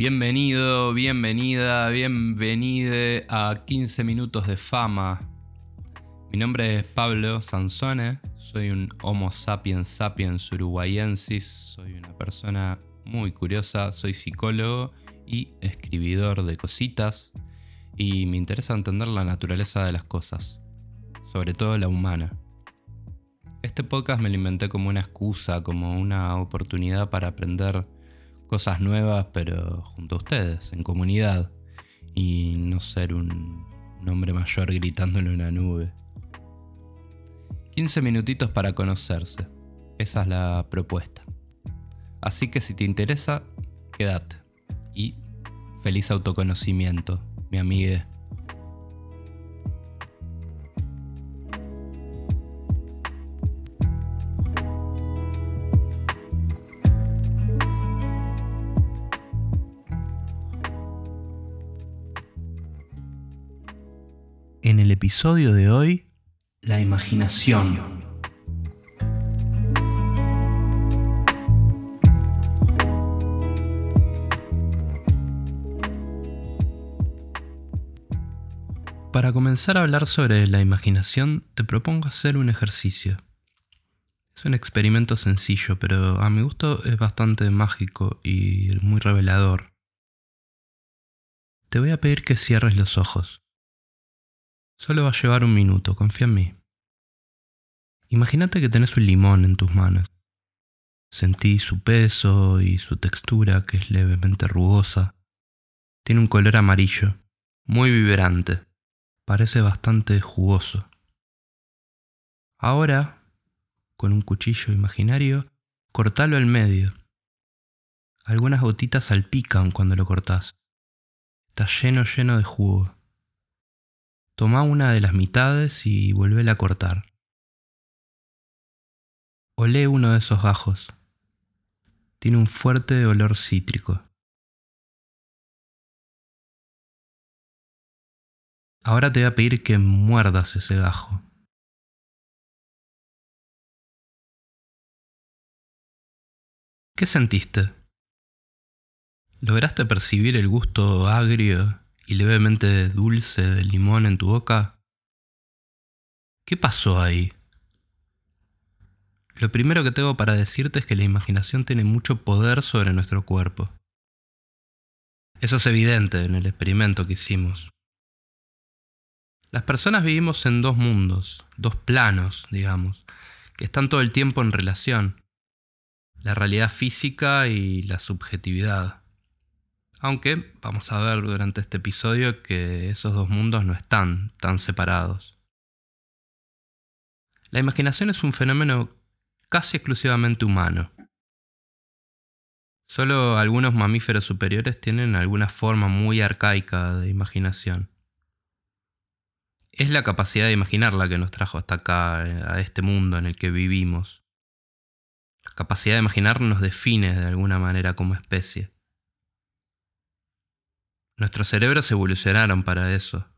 Bienvenido, bienvenida, bienvenide a 15 minutos de fama. Mi nombre es Pablo Sansone, soy un Homo sapiens sapiens uruguayensis, soy una persona muy curiosa, soy psicólogo y escribidor de cositas y me interesa entender la naturaleza de las cosas, sobre todo la humana. Este podcast me lo inventé como una excusa, como una oportunidad para aprender cosas nuevas, pero junto a ustedes, en comunidad, y no ser un, hombre mayor gritándole una nube. 15 minutitos para conocerse. Esa es la propuesta. Así que si te interesa, quédate. Y feliz autoconocimiento, mi amiga. Episodio de hoy, la imaginación. Para comenzar a hablar sobre la imaginación, te propongo hacer un ejercicio. Es un experimento sencillo, pero a mi gusto es bastante mágico y muy revelador. Te voy a pedir que cierres los ojos. Solo va a llevar un minuto, confía en mí. Imagínate que tenés un limón en tus manos. Sentí su peso y su textura, que es levemente rugosa. Tiene un color amarillo, muy vibrante. Parece bastante jugoso. Ahora, con un cuchillo imaginario, cortalo al medio. Algunas gotitas salpican cuando lo cortás. Está lleno, lleno de jugo. Toma una de las mitades y vuelve a cortar. Olé uno de esos gajos. Tiene un fuerte olor cítrico. Ahora te voy a pedir que muerdas ese gajo. ¿Qué sentiste? ¿Lograste percibir el gusto agrio y levemente dulce de limón en tu boca? ¿Qué pasó ahí? Lo primero que tengo para decirte es que la imaginación tiene mucho poder sobre nuestro cuerpo. Eso es evidente en el experimento que hicimos. Las personas vivimos en dos mundos, dos planos, digamos, que están todo el tiempo en relación. La realidad física y la subjetividad. Aunque vamos a ver durante este episodio que esos dos mundos no están tan separados. La imaginación es un fenómeno casi exclusivamente humano. Solo algunos mamíferos superiores tienen alguna forma muy arcaica de imaginación. Es la capacidad de imaginar la que nos trajo hasta acá, a este mundo en el que vivimos. La capacidad de imaginar nos define de alguna manera como especie. Nuestros cerebros evolucionaron para eso,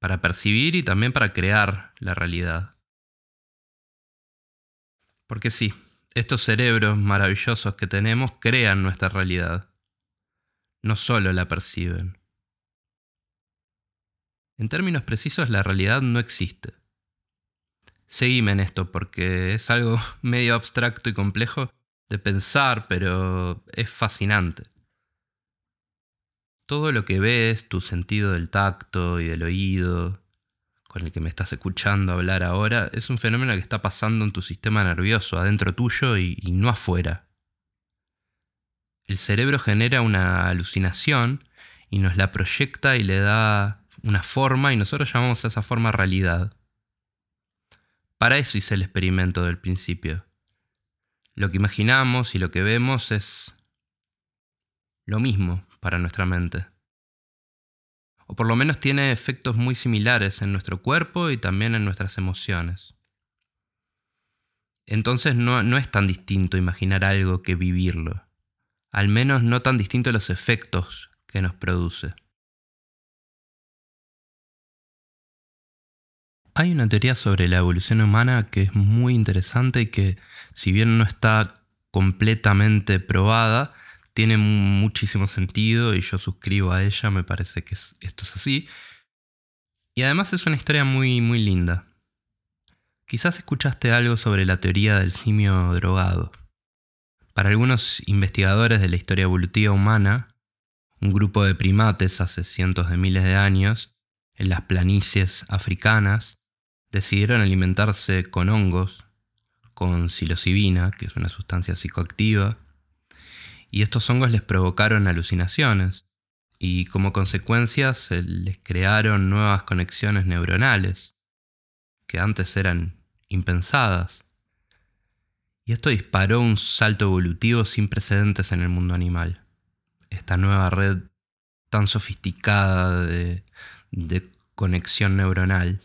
para percibir y también para crear la realidad. Porque sí, estos cerebros maravillosos que tenemos crean nuestra realidad, no solo la perciben. En términos precisos, la realidad no existe. Seguime en esto porque es algo medio abstracto y complejo de pensar, pero es fascinante todo lo que ves, tu sentido del tacto y del oído, con el que me estás escuchando hablar ahora, es un fenómeno que está pasando en tu sistema nervioso, adentro tuyo y, no afuera. El cerebro genera una alucinación y nos la proyecta y le da una forma y nosotros llamamos a esa forma realidad. Para eso hice el experimento del principio. Lo que imaginamos y lo que vemos es lo mismo, para nuestra mente. O por lo menos tiene efectos muy similares en nuestro cuerpo y también en nuestras emociones. Entonces no, no es tan distinto imaginar algo que vivirlo. Al menos no tan distinto los efectos que nos produce. Hay una teoría sobre la evolución humana que es muy interesante y que, si bien no está completamente probada, tiene muchísimo sentido y yo suscribo a ella, me parece que esto es así. Y además es una historia muy, muy linda. Quizás escuchaste algo sobre la teoría del simio drogado. Para algunos investigadores de la historia evolutiva humana, un grupo de primates hace cientos de miles de años, en las planicies africanas, decidieron alimentarse con hongos, con psilocibina, que es una sustancia psicoactiva, y estos hongos les provocaron alucinaciones, y como consecuencia se les crearon nuevas conexiones neuronales, que antes eran impensadas. Y esto disparó un salto evolutivo sin precedentes en el mundo animal. Esta nueva red tan sofisticada de, conexión neuronal.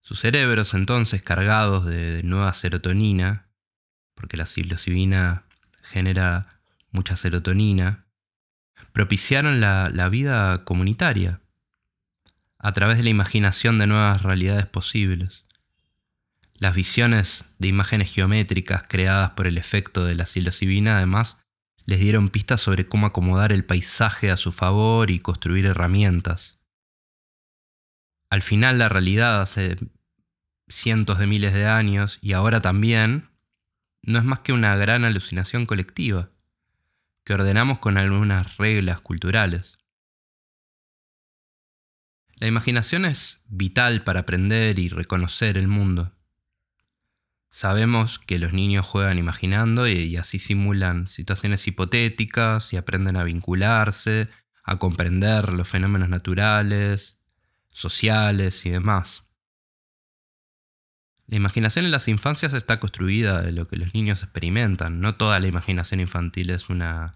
Sus cerebros entonces cargados de, nueva serotonina, porque la psilocibina genera mucha serotonina, propiciaron la, vida comunitaria a través de la imaginación de nuevas realidades posibles. Las visiones de imágenes geométricas creadas por el efecto de la psilocibina además les dieron pistas sobre cómo acomodar el paisaje a su favor y construir herramientas. Al final la realidad hace cientos de miles de años y ahora también no es más que una gran alucinación colectiva que ordenamos con algunas reglas culturales. La imaginación es vital para aprender y reconocer el mundo. Sabemos que los niños juegan imaginando y, así simulan situaciones hipotéticas y aprenden a vincularse, a comprender los fenómenos naturales, sociales y demás. La imaginación en las infancias está construida de lo que los niños experimentan. No toda la imaginación infantil es una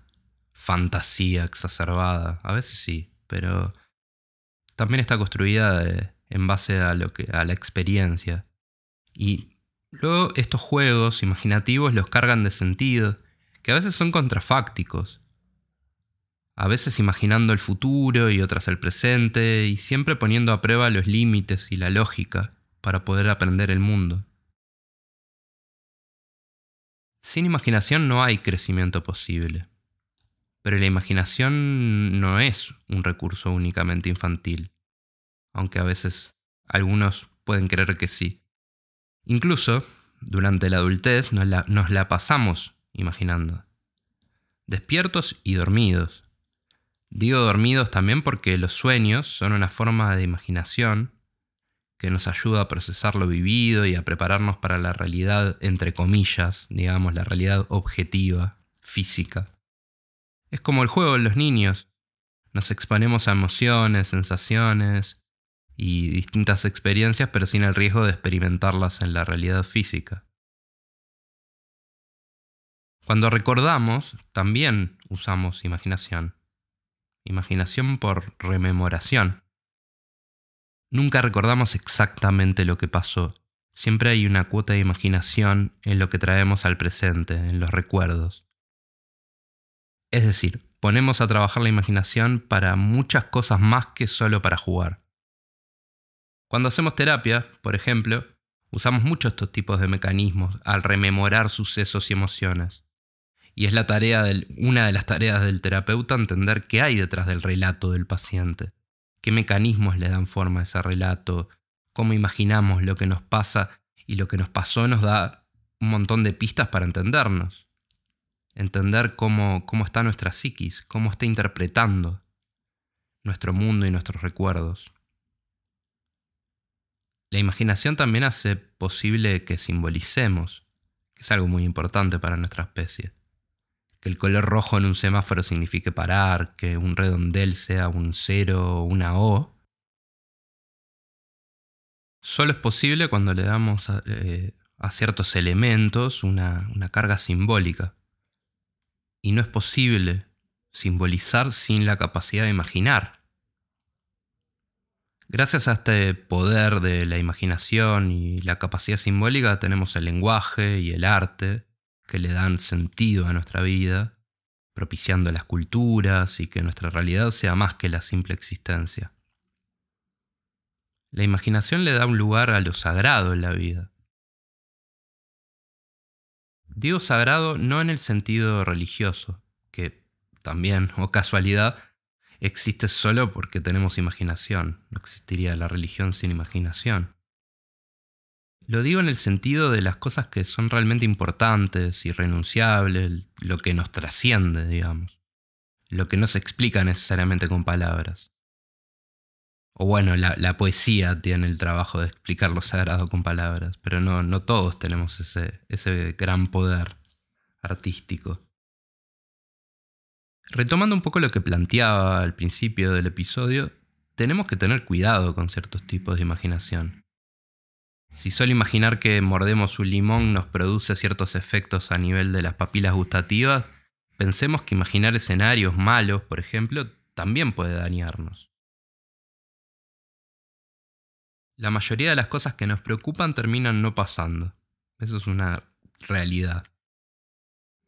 fantasía exacerbada. A veces sí, pero también está construida en base a, lo que, a la experiencia. Y Luego estos juegos imaginativos los cargan de sentido, que a veces son contrafácticos. A veces imaginando el futuro y otras el presente, y siempre poniendo a prueba los límites y la lógica para poder aprender el mundo. Sin imaginación no hay crecimiento posible. Pero la imaginación no es un recurso únicamente infantil, aunque a veces algunos pueden creer que sí. Incluso, durante la adultez, nos la, pasamos imaginando. Despiertos y dormidos. Digo dormidos también porque los sueños son una forma de imaginación que nos ayuda a procesar lo vivido y a prepararnos para la realidad, entre comillas, digamos, la realidad objetiva, física. Es como el juego de los niños. Nos exponemos a emociones, sensaciones, y distintas experiencias, pero sin el riesgo de experimentarlas en la realidad física. Cuando recordamos, también usamos imaginación. Imaginación por rememoración. Nunca recordamos exactamente lo que pasó. Siempre hay una cuota de imaginación en lo que traemos al presente, en los recuerdos. Es decir, ponemos a trabajar la imaginación para muchas cosas más que solo para jugar. Cuando hacemos terapia, por ejemplo, usamos muchos estos tipos de mecanismos al rememorar sucesos y emociones. Y es la tarea del, una de las tareas del terapeuta entender qué hay detrás del relato del paciente, qué mecanismos le dan forma a ese relato, cómo imaginamos lo que nos pasa y lo que nos pasó nos da un montón de pistas para entendernos. Entender cómo, cómo está nuestra psiquis, cómo está interpretando nuestro mundo y nuestros recuerdos. La imaginación también hace posible que simbolicemos, que es algo muy importante para nuestra especie. Que el color rojo en un semáforo signifique parar, que un redondel sea un cero o una O. Solo es posible cuando le damos a, eh, ciertos elementos una carga simbólica. Y no es posible simbolizar sin la capacidad de imaginar. Gracias a este poder de la imaginación y la capacidad simbólica tenemos el lenguaje y el arte que le dan sentido a nuestra vida, propiciando las culturas y que nuestra realidad sea más que la simple existencia. La imaginación le da un lugar a lo sagrado en la vida. Digo sagrado no en el sentido religioso, que también, o casualidad, existe solo porque tenemos imaginación. No existiría la religión sin imaginación. Lo digo en el sentido de las cosas que son realmente importantes, irrenunciables, lo que nos trasciende, digamos. Lo que no se explica necesariamente con palabras. O bueno, la, poesía tiene el trabajo de explicar lo sagrado con palabras, pero no, todos tenemos ese gran poder artístico. Retomando un poco lo que planteaba al principio del episodio, tenemos que tener cuidado con ciertos tipos de imaginación. Si solo imaginar que mordemos un limón nos produce ciertos efectos a nivel de las papilas gustativas, pensemos que imaginar escenarios malos, por ejemplo, también puede dañarnos. La mayoría de las cosas que nos preocupan terminan no pasando. Eso es una realidad.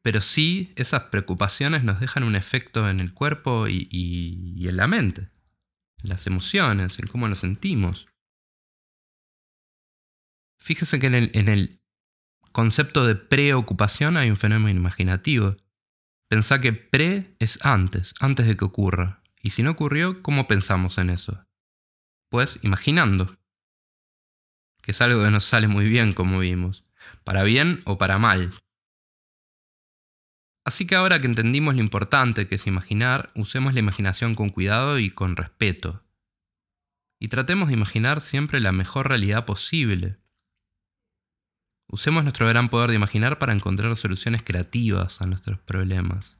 Pero sí, esas preocupaciones nos dejan un efecto en el cuerpo y, en la mente, en las emociones, en cómo nos sentimos. Fíjese que en el, en el concepto de preocupación hay un fenómeno imaginativo. Pensá que pre es antes, antes de que ocurra. Y si no ocurrió, ¿cómo pensamos en eso? Pues imaginando. Que es algo que nos sale muy bien, como vimos. Para bien o para mal. Así que ahora que entendimos lo importante que es imaginar, usemos la imaginación con cuidado y con respeto. Y tratemos de imaginar siempre la mejor realidad posible. Usemos nuestro gran poder de imaginar para encontrar soluciones creativas a nuestros problemas,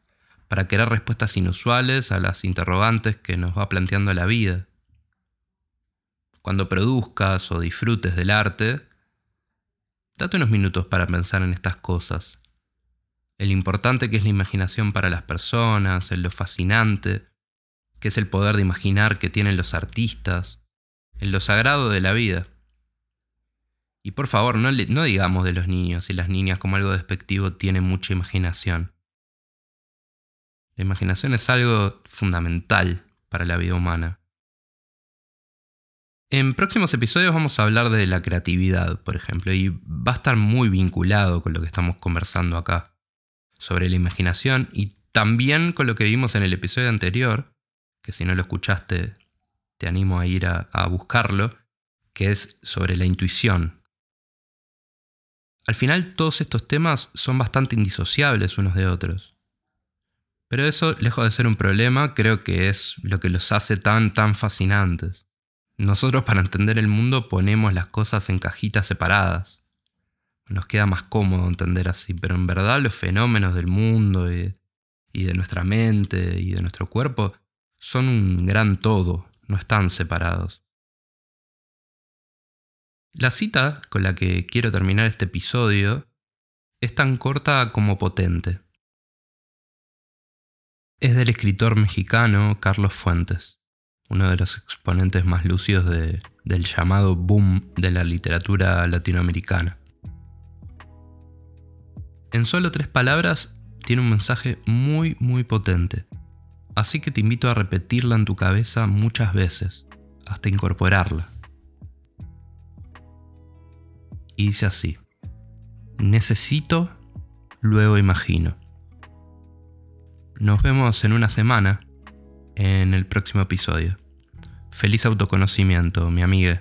para crear respuestas inusuales a las interrogantes que nos va planteando la vida. Cuando produzcas o disfrutes del arte, date unos minutos para pensar en estas cosas, el importante que es la imaginación para las personas, en lo fascinante que es el poder de imaginar que tienen los artistas, en lo sagrado de la vida. Y por favor, no, digamos de los niños y las niñas como algo despectivo tienen mucha imaginación. La imaginación es algo fundamental para la vida humana. En próximos episodios vamos a hablar de la creatividad, por ejemplo, y va a estar muy vinculado con lo que estamos conversando acá, sobre la imaginación y también con lo que vimos en el episodio anterior, que si no lo escuchaste te animo a ir a buscarlo, que es sobre la intuición, al final todos estos temas son bastante indisociables unos de otros. Pero eso, lejos de ser un problema, creo que es lo que los hace tan, tan fascinantes. Nosotros para entender el mundo ponemos las cosas en cajitas separadas. Nos queda más cómodo entender así, pero en verdad los fenómenos del mundo y, y de nuestra mente y de nuestro cuerpo son un gran todo, no están separados. La cita con la que quiero terminar este episodio es tan corta como potente. Es del escritor mexicano Carlos Fuentes, uno de los exponentes más lucios del llamado boom de la literatura latinoamericana. En solo tres palabras tiene un mensaje muy muy potente, así que te invito a repetirla en tu cabeza muchas veces, hasta incorporarla y dice así. Necesito, luego imagino. Nos vemos en una semana en el próximo episodio. Feliz autoconocimiento, mi amiga.